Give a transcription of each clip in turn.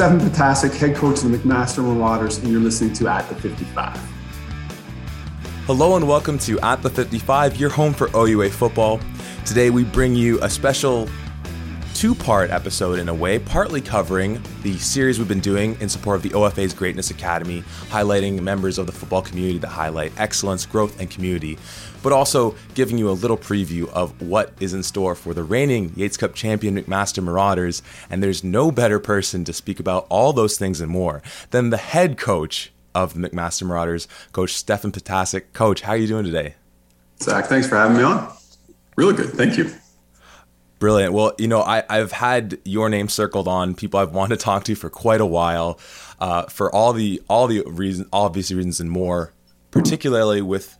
Stefan Ptaszek, head coach of the McMaster Marauders, and you're listening to At the 55. Hello and welcome to At the 55, your home for OUA football. Today we bring you a special two part episode in a way, partly covering the series we've been doing in support of the OFA's Greatness Academy, highlighting members of the football community that highlight excellence, growth, and community, but also giving you a little preview of what is in store for the reigning Yates Cup champion McMaster Marauders. And there's no better person to speak about all those things and more than the head coach of the McMaster Marauders, Coach Stefan Ptaszek. Coach, how are you doing today? Zach, thanks for having me on. Really good. Thank you. Brilliant. Well, you know, I, have had your name circled on people I've wanted to talk to for quite a while, uh, for all the all the reasons, obvious reasons, and more. Particularly with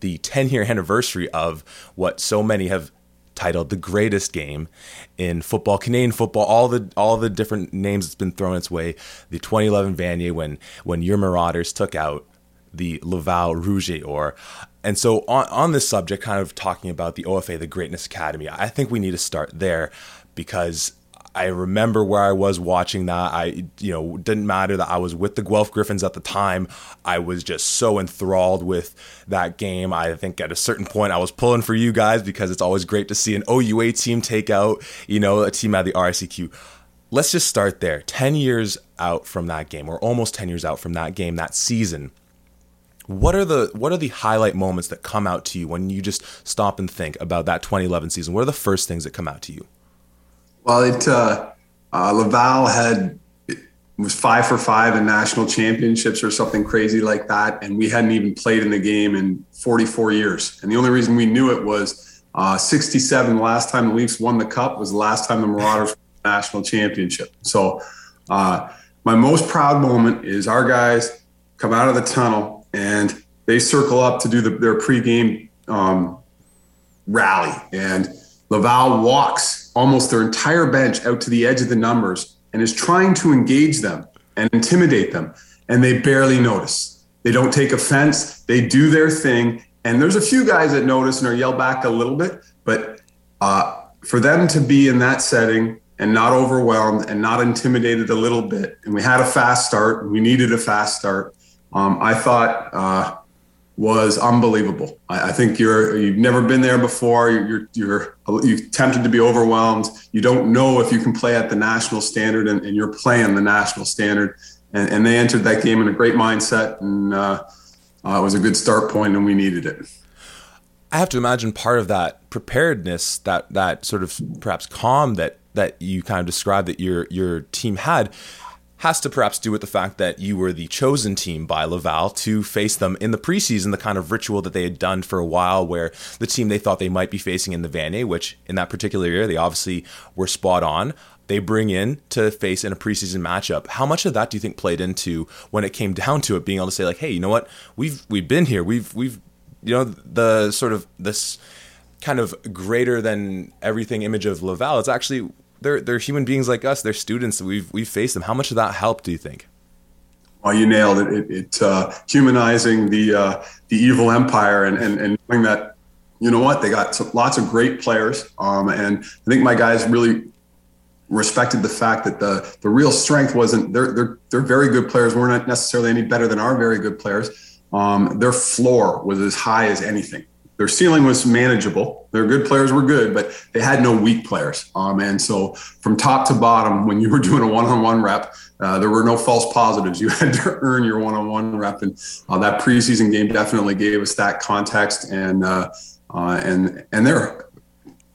the 10 year anniversary of what so many have titled the greatest game in football, Canadian football, all the all the different names that's been thrown its way. The 2011 Vanier when when your Marauders took out the Laval Rouge or and so on on this subject, kind of talking about the OFA, the Greatness Academy, I think we need to start there because I remember where I was watching that. I, you know, didn't matter that I was with the Guelph Gryphons at the time. I was just so enthralled with that game. I think at a certain point I was pulling for you guys because it's always great to see an OUA team take out, you know, a team at the RSEQ. Let's just start there. 10 years out from that game, or almost 10 years out from that game, that season. What are the what are the highlight moments that come out to you when you just stop and think about that 2011 season? What are the first things that come out to you? Well, it uh, uh, Laval had it was five for five in national championships or something crazy like that, and we hadn't even played in the game in 44 years. And the only reason we knew it was uh, 67. The last time the Leafs won the cup was the last time the Marauders won the national championship. So, uh, my most proud moment is our guys come out of the tunnel and they circle up to do the, their pregame um, rally, and Laval walks almost their entire bench out to the edge of the numbers and is trying to engage them and intimidate them. And they barely notice. They don't take offense. They do their thing. And there's a few guys that notice and are yelled back a little bit. But uh, for them to be in that setting and not overwhelmed and not intimidated a little bit, and we had a fast start, we needed a fast start. Um, I thought uh, was unbelievable. I, I, think you're you've never been there before. You're you're you're tempted to be overwhelmed. You don't know if you can play at the national standard, and, and you're playing the national standard. And, and, they entered that game in a great mindset, and uh, uh, it was a good start point, and we needed it. I have to imagine part of that preparedness, that that sort of perhaps calm that that you kind of described that your your team had has to perhaps do with the fact that you were the chosen team by Laval to face them in the preseason, the kind of ritual that they had done for a while, where the team they thought they might be facing in the Vanier, which in that particular year they obviously were spot on. They bring in to face in a preseason matchup. How much of that do you think played into when it came down to it, being able to say like, "Hey, you know what? We've we've been here. We've we've you know the sort of this." kind of greater than everything image of Laval. It's actually they're they're human beings like us. They're students. We've we've faced them. How much of that helped? Do you think? Well, you nailed it. It, it uh, humanizing the uh, the evil empire and, and and knowing that you know what they got lots of great players. Um, and I think my guys really respected the fact that the the real strength wasn't they're they're they're very good players. We're not necessarily any better than our very good players. Um, their floor was as high as anything their ceiling was manageable. Their good players were good, but they had no weak players. Um, and so from top to bottom, when you were doing a one-on-one rep, uh, there were no false positives. You had to earn your one-on-one rep, and uh, that preseason game definitely gave us that context. And uh, uh and and they're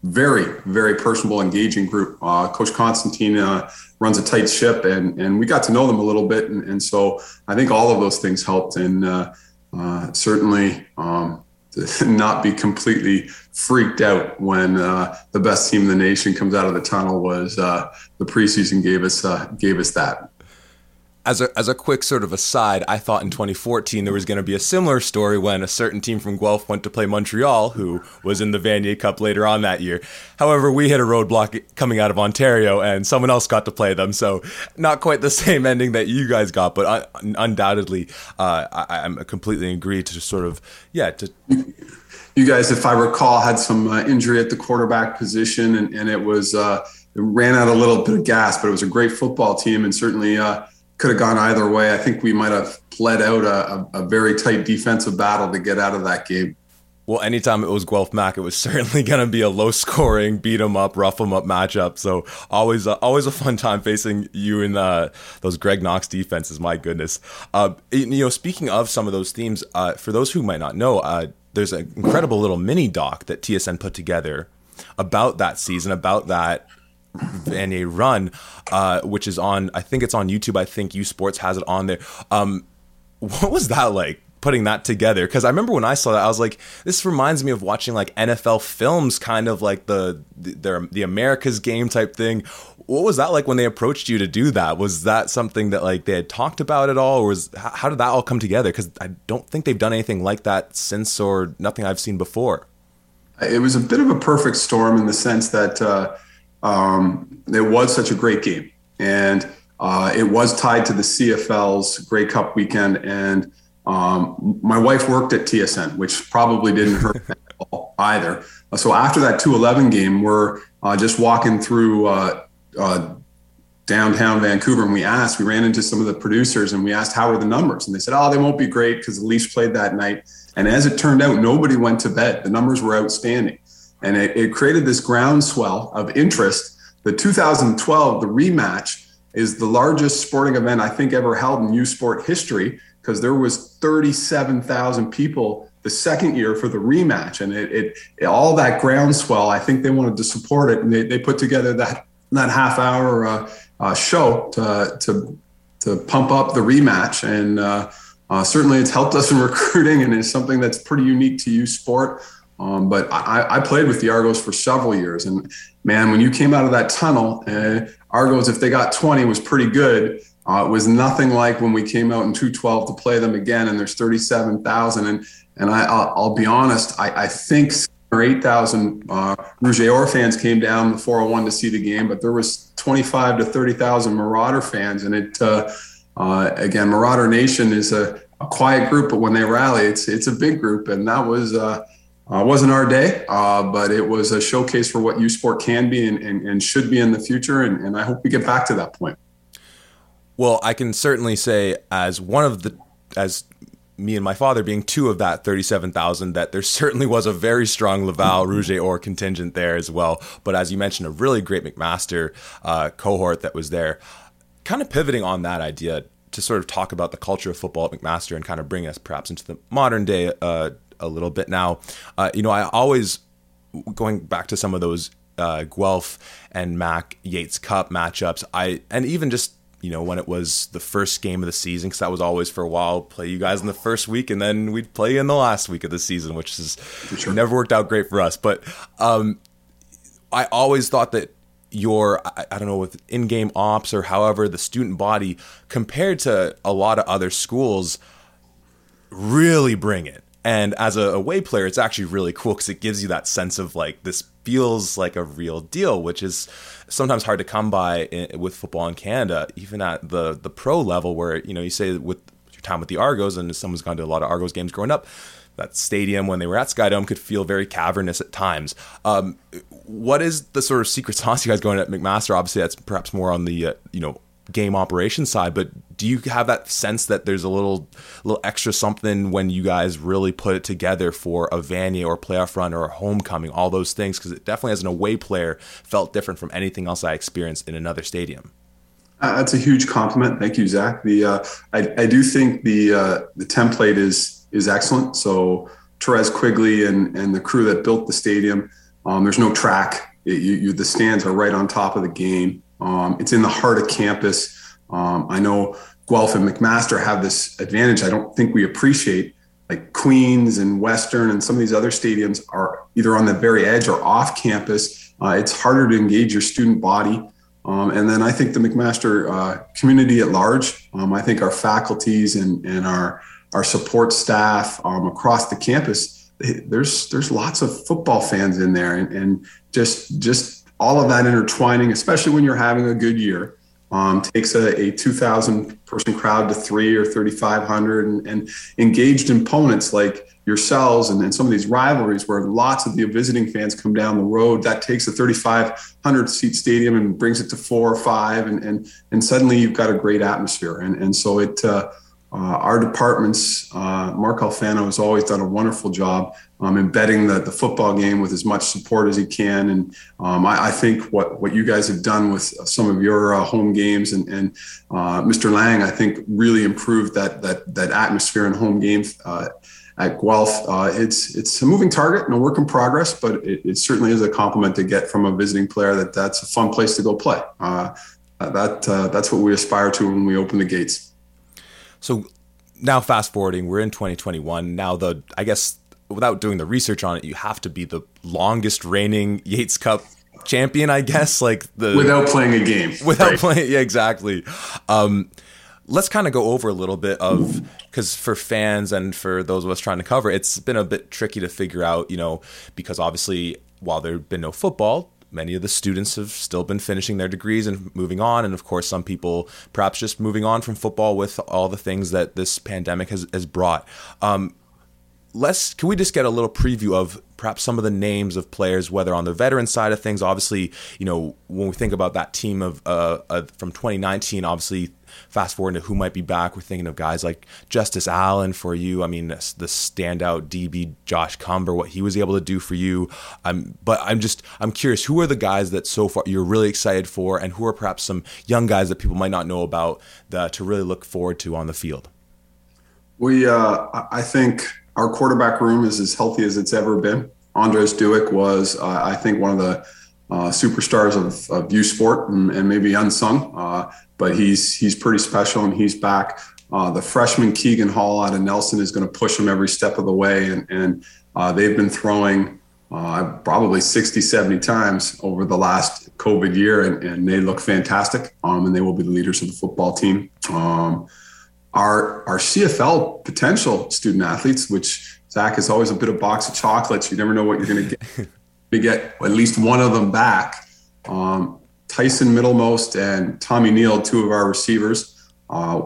very very personable, engaging group. Uh, Coach Constantin uh, runs a tight ship, and and we got to know them a little bit, and, and so I think all of those things helped, and certainly. Um, not be completely freaked out when uh, the best team in the nation comes out of the tunnel was uh, the preseason gave us uh, gave us that. As a as a quick sort of aside, I thought in 2014 there was going to be a similar story when a certain team from Guelph went to play Montreal, who was in the Vanier Cup later on that year. However, we hit a roadblock coming out of Ontario, and someone else got to play them. So not quite the same ending that you guys got, but un- undoubtedly, uh, I, am completely agree to sort of yeah to. You guys, if I recall, had some uh, injury at the quarterback position, and, and it was uh, it ran out a little bit of gas, but it was a great football team, and certainly uh, could have gone either way. I think we might have bled out a, a, a, very tight defensive battle to get out of that game. Well, anytime it was Guelph Mac, it was certainly going to be a low scoring, beat 'em up, rough 'em up matchup. So always, uh, always a fun time facing you in uh, those Greg Knox defenses. My goodness. Uh, you know, speaking of some of those themes, uh, for those who might not know, uh, there's an incredible little mini doc that TSN put together about that season, about that Vanier run, uh, which is on. I think it's on YouTube. I think U Sports has it on there. Um, what was that like? putting that together because I remember when I saw that I was like this reminds me of watching like NFL films kind of like the the, the America's game type thing what was that like when they approached you to do that was that something that like they had talked about at all or was how did that all come together because I don't think they've done anything like that since or nothing I've seen before it was a bit of a perfect storm in the sense that uh, um, it was such a great game, and uh, it was tied to the CFL's Grey Cup weekend. And um, my wife worked at TSN, which probably didn't hurt either. So after that 211 game, we're uh, just walking through uh, uh, downtown Vancouver, and we asked, we ran into some of the producers, and we asked how were the numbers, and they said, oh, they won't be great because the Leafs played that night. And as it turned out, nobody went to bed. The numbers were outstanding and it, it created this groundswell of interest. The 2012, the rematch, is the largest sporting event I think ever held in U Sport history because there was 37,000 people the second year for the rematch, and it, it, it, all that groundswell. I think they wanted to support it, and they, they put together that that half hour uh, uh, show to to to pump up the rematch, and uh, uh certainly it's helped us in recruiting, and it's something that's pretty unique to U Sport. Um, but I, I, played with the Argos for several years, and man, when you came out of that tunnel, uh, Argos, if they got 20, was pretty good. Uh, it was nothing like when we came out in 212 to play them again, and there's 37,000. And and I, I'll, I'll be honest, I, I think or 8,000 uh, Rouge et Or fans came down the 401 to see the game, but there was 25 to 30,000 Marauder fans, and it uh, uh, again, Marauder Nation is a, a, quiet group, but when they rally, it's it's a big group, and that was. Uh, uh, wasn't our day, uh, but it was a showcase for what U Sport can be and, and, and should be in the future. And, and, I hope we get back to that point. Well, I can certainly say, as one of the, as me and my father being two of that 37,000, that there certainly was a very strong Laval Rouge Or contingent there as well. But as you mentioned, a really great McMaster uh, cohort that was there. Kind of pivoting on that idea to sort of talk about the culture of football at McMaster and kind of bring us perhaps into the modern day uh, a little bit now. Uh, you know, I always going back to some of those uh, Guelph and Mac Yates Cup matchups. I and even just you know when it was the first game of the season because that was always for a while play you guys in the first week and then we'd play in the last week of the season, which has sure. never worked out great for us. But um, I always thought that your I, I, don't know with in-game ops or however the student body compared to a lot of other schools really bring it and as a away player, it's actually really cool because it gives you that sense of like this feels like a real deal, which is sometimes hard to come by in, with football in Canada, even at the the pro level, where you know you say with your time with the Argos, and someone's gone to a lot of Argos games growing up. That stadium when they were at Skydome could feel very cavernous at times. Um, what is the sort of secret sauce you guys going at McMaster? Obviously, that's perhaps more on the uh, you know game operation side, but do you have that sense that there's a little little extra something when you guys really put it together for a Vanier or playoff run or a homecoming, all those things? Because it definitely, as an away player, felt different from anything else I experienced in another stadium. Uh, that's a huge compliment. Thank you, Zach. The uh, I, I do think the uh, the template is is excellent. So Therese Quigley and and the crew that built the stadium. Um, there's no track. It, you, you, the stands are right on top of the game. Um, it's in the heart of campus. Um, I know Guelph and McMaster have this advantage. I don't think we appreciate like Queens and Western and some of these other stadiums are either on the very edge or off campus. Uh, it's harder to engage your student body. Um, and then I think the McMaster uh, community at large, um, I think our faculties and, and our, our support staff um, across the campus, there's, there's lots of football fans in there and, and just, just all of that intertwining, especially when you're having a good year. Um, takes a, a 2,000 person crowd to three or 3,500 and, and engaged opponents like yourselves and, and some of these rivalries where lots of the visiting fans come down the road. That takes a 3,500 seat stadium and brings it to four or five, and and and suddenly you've got a great atmosphere. And and so it. Uh, uh, our departments, uh, Mark Alfano has always done a wonderful job um, embedding the, the football game with as much support as he can. And um, I, I, think what, what you guys have done with some of your uh, home games and, and uh, Mr. Lang, I think really improved that, that, that atmosphere in home games uh, at Guelph. Uh, it's it's a moving target and a work in progress, but it, it, certainly is a compliment to get from a visiting player that that's a fun place to go play. Uh, that uh, that's what we aspire to when we open the gates. So now, fast forwarding, we're in 2021. Now, the I guess without doing the research on it, you have to be the longest reigning Yates Cup champion, I guess. Like the without playing a game, without right? playing, yeah, exactly. Um, let's kind of go over a little bit of because for fans and for those of us trying to cover, it's been a bit tricky to figure out, you know, because obviously while there's been no football, many of the students have still been finishing their degrees and moving on. And of course, some people perhaps just moving on from football with all the things that this pandemic has, has brought. Um, let's can we just get a little preview of perhaps some of the names of players, whether on the veteran side of things. Obviously, you know when we think about that team of uh, uh, from 2019, obviously fast forward to who might be back, we're thinking of guys like Justice Allen for you. I mean, the standout DB Josh Cumber, what he was able to do for you. Um, but I'm just I'm curious, who are the guys that so far you're really excited for, and who are perhaps some young guys that people might not know about that to really look forward to on the field. We, uh, I think our quarterback room is as healthy as it's ever been. Andreas Dueck was, uh, I think, one of the uh, superstars of, of U Sport and, and maybe unsung, uh, but he's he's pretty special and he's back. Uh, the freshman Keegan Hall out of Nelson is going to push him every step of the way, and, and uh, they've been throwing uh, probably 60, 70 times over the last COVID year, and, and they look fantastic. Um, and they will be the leaders of the football team. Um, our our CFL potential student athletes, which Zach is always a bit of box of chocolates. You never know what you're going to get. to get at least one of them back. Um, Tyson Middlemost and Tommy Nield, two of our receivers, uh,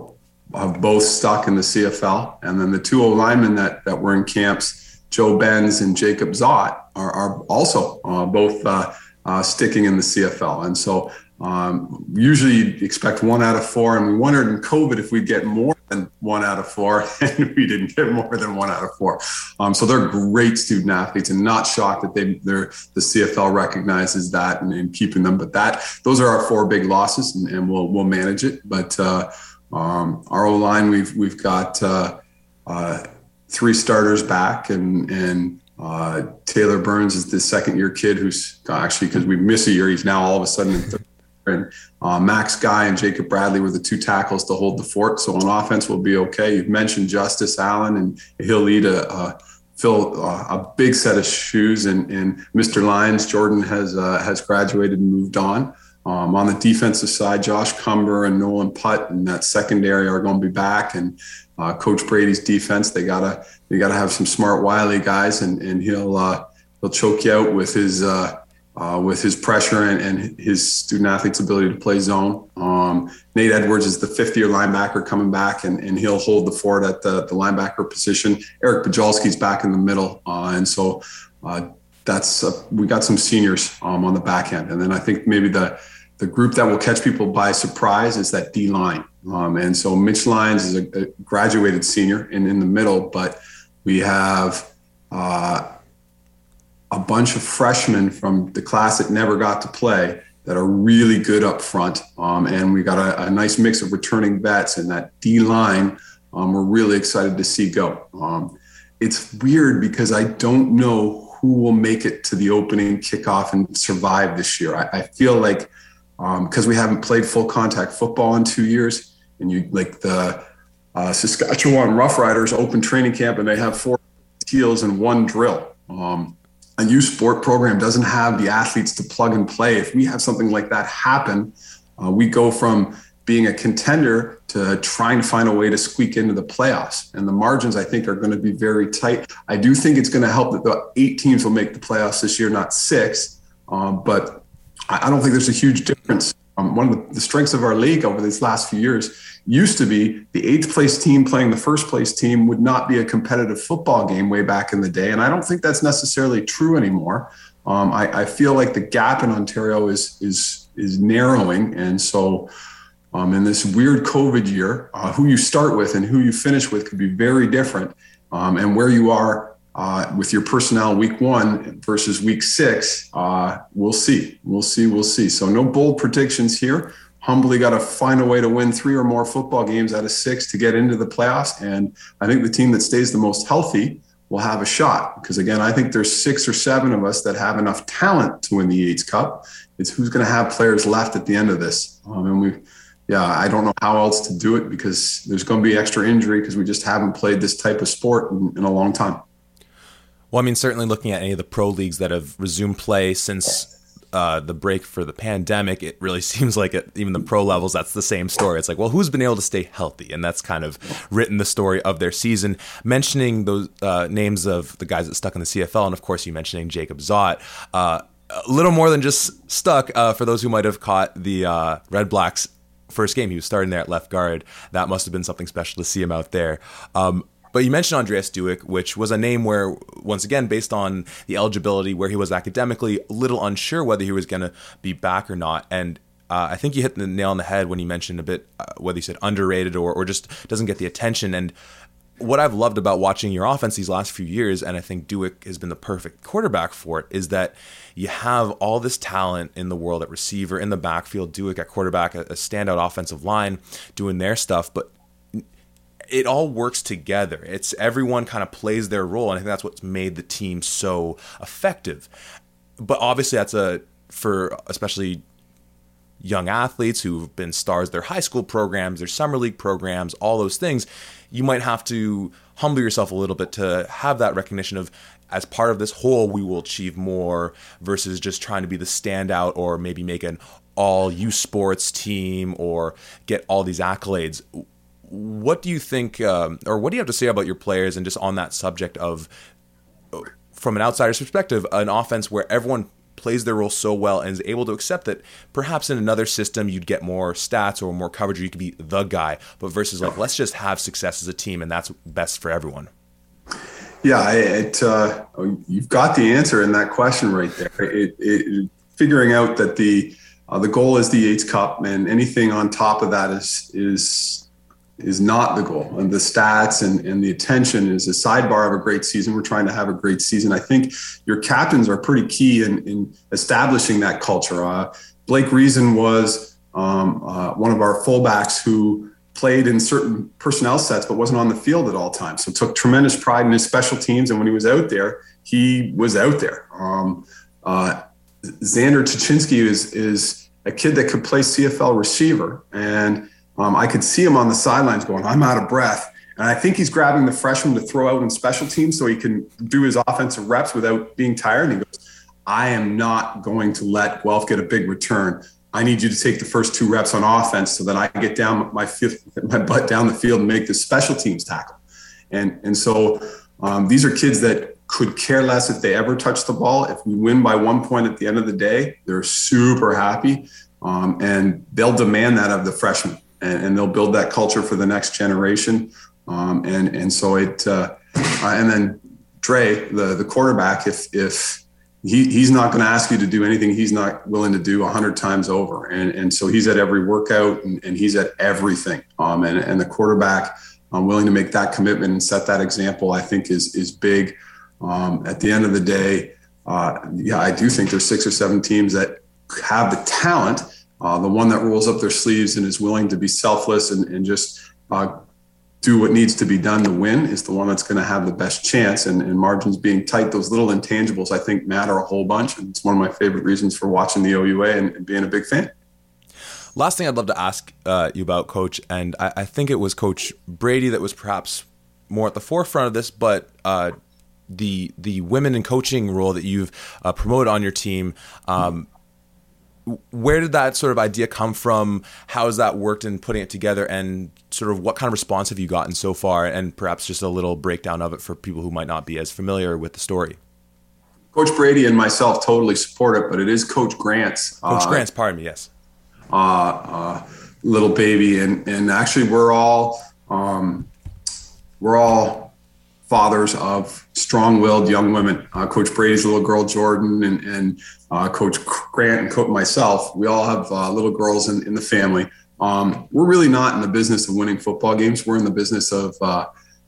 have both stuck in the CFL. And then the two linemen that, that were in camps, Joe Benz and Jacob Szott, are, are also uh, both uh, uh sticking in the CFL. And so um, usually you'd expect one out of four, and we wondered in COVID if we'd get more than one out of four, and we didn't get more than one out of four. Um, so they're great student athletes, and not shocked that they they're the CFL recognizes that and, and keeping them. But that those are our four big losses, and, and we'll we'll manage it. But uh, um, our O line, we've we've got uh, uh, three starters back, and and uh, Taylor Burns is the second year kid who's actually because we miss a year. He's now all of a sudden and uh, Max Guy and Jacob Bradley were the two tackles to hold the fort. So on offense, we'll be okay. You've mentioned Justice Allen, and he'll lead a, a fill uh, a big set of shoes. And, and Mr. Lyons, Jordan has uh, has graduated and moved on. Um, on the defensive side, Josh Cumber and Nolan Putt and that secondary are going to be back. And uh, Coach Brady's defense, they gotta they gotta have some smart, wily guys, and and he'll uh, he'll choke you out with his uh, uh, with his pressure and, and, his student athlete's ability to play zone. Um, Nate Edwards is the fifth year linebacker coming back, and, and he'll hold the fort at the, the linebacker position. Eric Bajalski's back in the middle. Uh, and so uh, that's we got some seniors um, on the back end. And then I think maybe the, the group that will catch people by surprise is that D line. Um, and so Mitch Lyons is a, a, graduated senior and in the middle, but we have uh, a bunch of freshmen from the class that never got to play that are really good up front. Um, and we got a, a, nice mix of returning vets and that D line. Um, we're really excited to see go. Um, it's weird because I don't know who will make it to the opening kickoff and survive this year. I, I feel like because um, we haven't played full contact football in two years, and you like the uh, Saskatchewan Roughriders open training camp and they have four heels and one drill. Um, a youth sport program doesn't have the athletes to plug and play. If we have something like that happen, uh, we go from being a contender to trying to find a way to squeak into the playoffs. And the margins, I think, are going to be very tight. I do think it's going to help that the eight teams will make the playoffs this year, not six. Um, but I don't think there's a huge difference. Um, one of the, strengths of our league over these last few years used to be the eighth place team playing the first place team would not be a competitive football game way back in the day. And I don't think that's necessarily true anymore. Um, I, I, feel like the gap in Ontario is is is narrowing, and so um, in this weird COVID year, uh, who you start with and who you finish with could be very different. Um, and where you are uh, with your personnel week one versus week six, uh, we'll see. We'll see. We'll see. So, no bold predictions here. Humbly got to find a way to win three or more football games out of six to get into the playoffs. And I think the team that stays the most healthy will have a shot. Because again, I think there's six or seven of us that have enough talent to win the Yates Cup. It's who's going to have players left at the end of this. Um, and we yeah, I don't know how else to do it because there's going to be extra injury because we just haven't played this type of sport in, in, a long time. Well, I mean, certainly looking at any of the pro leagues that have resumed play since uh, the break for the pandemic, it really seems like even the pro levels, that's the same story. It's like, well, who's been able to stay healthy? And that's kind of written the story of their season. Mentioning those uh, names of the guys that stuck in the CFL, and of course, you mentioning Jacob Szott. Uh, a little more than just stuck uh, for those who might have caught the uh, Red Blacks first game. He was starting there at left guard. That must have been something special to see him out there. Um, but you mentioned Andreas Dueck, which was a name where, once again, based on the eligibility, where he was academically a little unsure whether he was going to be back or not. And uh, I think you hit the nail on the head when you mentioned a bit uh, whether you said underrated or, or just doesn't get the attention. And what I've loved about watching your offense these last few years, and I think Dueck has been the perfect quarterback for it, is that you have all this talent in the world at receiver, in the backfield, Dueck at quarterback, a, standout offensive line doing their stuff, but it all works together. It's everyone kind of plays their role, and I think that's what's made the team so effective. But obviously, that's a for especially young athletes who've been stars their high school programs, their summer league programs, all those things, you might have to humble yourself a little bit to have that recognition of as part of this whole we will achieve more versus just trying to be the standout or maybe make an all U sports team or get all these accolades. What do you think, um, or what do you have to say about your players and just on that subject of, from an outsider's perspective, an offense where everyone plays their role so well and is able to accept that perhaps in another system you'd get more stats or more coverage or you could be the guy, but versus like let's just have success as a team and that's best for everyone. Yeah, it, uh, you've got the answer in that question right there. It, it, figuring out that the uh, the goal is the Yates Cup, and anything on top of that is is is not the goal. And the stats and, and the attention is a sidebar of a great season. We're trying to have a great season. I think your captains are pretty key in, in establishing that culture. Uh, Blake Reason was um, uh, one of our fullbacks who played in certain personnel sets but wasn't on the field at all times. So took tremendous pride in his special teams. And when he was out there, he was out there. Um, uh, Xander Tuchinski is, is a kid that could play CFL receiver. And um, I could see him on the sidelines going, I'm out of breath. And I think he's grabbing the freshman to throw out in special teams so he can do his offensive reps without being tired. And he goes, I am not going to let Guelph get a big return. I need you to take the first two reps on offense so that I get down my fifth, my butt down the field and make the special teams tackle. And and so um, these are kids that could care less if they ever touch the ball. If we win by one point at the end of the day, they're super happy, um, and they'll demand that of the freshmen and, and they'll build that culture for the next generation. Um, and and so it uh, uh, and then Dre, the the quarterback, if if he, he's not going to ask you to do anything he's not willing to do a hundred times over, and and so he's at every workout and, and he's at everything. Um, and and the quarterback, um, willing to make that commitment and set that example, I think is is big. Um, at the end of the day, uh, yeah, I do think there's six or seven teams that have the talent uh, the one that rolls up their sleeves and is willing to be selfless and, and just uh, do what needs to be done to win is the one that's going to have the best chance. And, and, margins being tight, those little intangibles, I think, matter a whole bunch. And it's one of my favorite reasons for watching the OUA and, and being a big fan. Last thing I'd love to ask uh, you about, Coach, and I, I, think it was Coach Brady that was perhaps more at the forefront of this, but uh, the the women in coaching role that you've uh, promoted on your team. Um, where did that sort of idea come from? How has that worked in putting it together, and sort of what kind of response have you gotten so far? And perhaps just a little breakdown of it for people who might not be as familiar with the story. Coach Brady and myself totally support it, but it is Coach Grant's. Coach uh, Grant's, pardon me, yes. Uh, uh, little baby, and and actually we're all um, we're all fathers of strong-willed young women. Uh, Coach Brady's little girl Jordan, and, and uh, Coach Grant and Coach myself. We all have uh, little girls in, in the family. Um, we're really not in the business of winning football games. We're in the business of uh,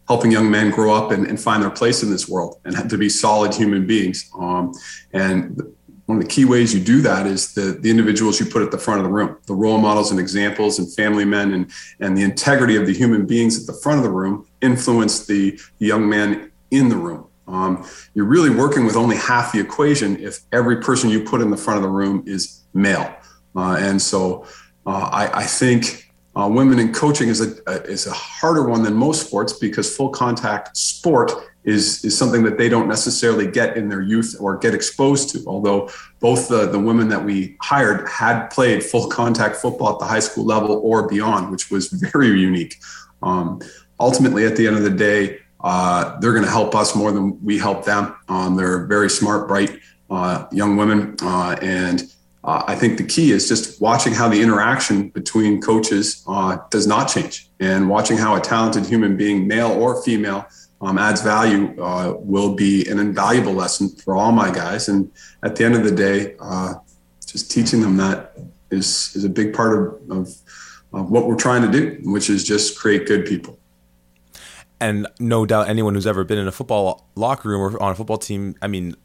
helping young men grow up and, and, find their place in this world and to be solid human beings. Um, and one of the key ways you do that is the, the individuals you put at the front of the room, the role models and examples and family men and, and the integrity of the human beings at the front of the room influence the, young man in the room. Um, you're really working with only half the equation if every person you put in the front of the room is male. Uh, and so uh, I, I, think uh, women in coaching is a, a, is a harder one than most sports because full contact sport is is something that they don't necessarily get in their youth or get exposed to. Although both the, the women that we hired had played full contact football at the high school level or beyond, which was very unique. Um, ultimately, at the end of the day, uh, they're going to help us more than we help them. Um, they're very smart, bright uh, young women, uh, and uh, I think the key is just watching how the interaction between coaches uh, does not change, and watching how a talented human being, male or female, um, adds value uh, will be an invaluable lesson for all my guys. And at the end of the day, uh, just teaching them that is is a big part of, of, of what we're trying to do, which is just create good people. And no doubt, anyone who's ever been in a football locker room or on a football team, I mean,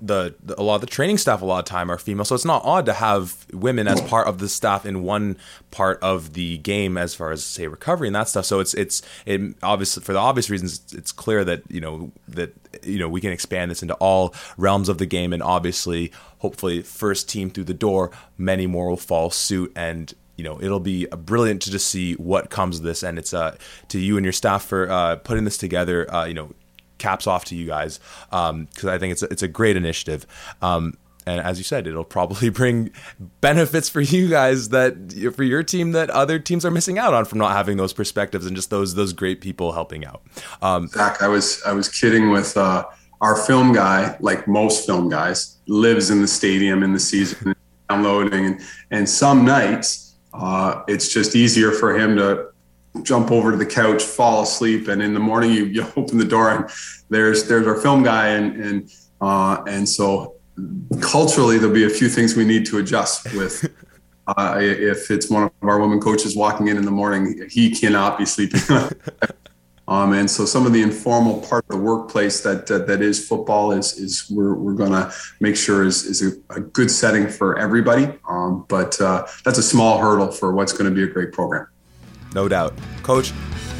the, the, a lot of the training staff a lot of time are female. So it's not odd to have women as part of the staff in one part of the game as far as say recovery and that stuff. So it's it's it obviously for the obvious reasons it's clear that you know that you know we can expand this into all realms of the game. And obviously hopefully first team through the door many more will fall suit. And you know it'll be brilliant to just see what comes of this. And it's uh to you and your staff for uh putting this together uh you know caps off to you guys because um, I think it's a, it's a great initiative. Um, and as you said, it'll probably bring benefits for you guys that for your team that other teams are missing out on from not having those perspectives and just those those great people helping out. Um, Zach, I was I was kidding with uh, our film guy, like most film guys, lives in the stadium in the season, downloading, and and some nights uh, it's just easier for him to jump over to the couch, fall asleep, and in the morning you, you open the door and there's there's our film guy, and and uh, and so culturally there'll be a few things we need to adjust with. Uh, if it's one of our women coaches walking in in the morning, he cannot be sleeping. um, and so some of the informal part of the workplace that uh, that is football is is we're, we're going to make sure is is a, a, good setting for everybody. Um, but uh, that's a small hurdle for what's going to be a great program no doubt. Coach,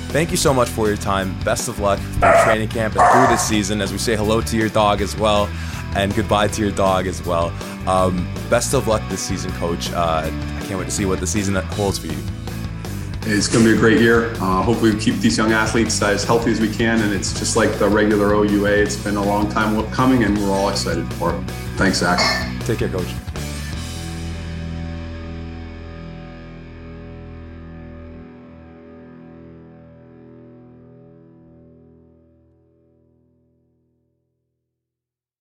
thank you so much for your time. Best of luck through training camp and through this season as we say hello to your dog as well and goodbye to your dog as well. Um, best of luck this season, Coach. Uh, I can't wait to see what the season holds for you. It's going to be a great year. Uh, hopefully, we keep these young athletes as healthy as we can. And it's just like the regular OUA. It's been a long time coming, and we're all excited for it. Thanks, Zach. Take care, Coach.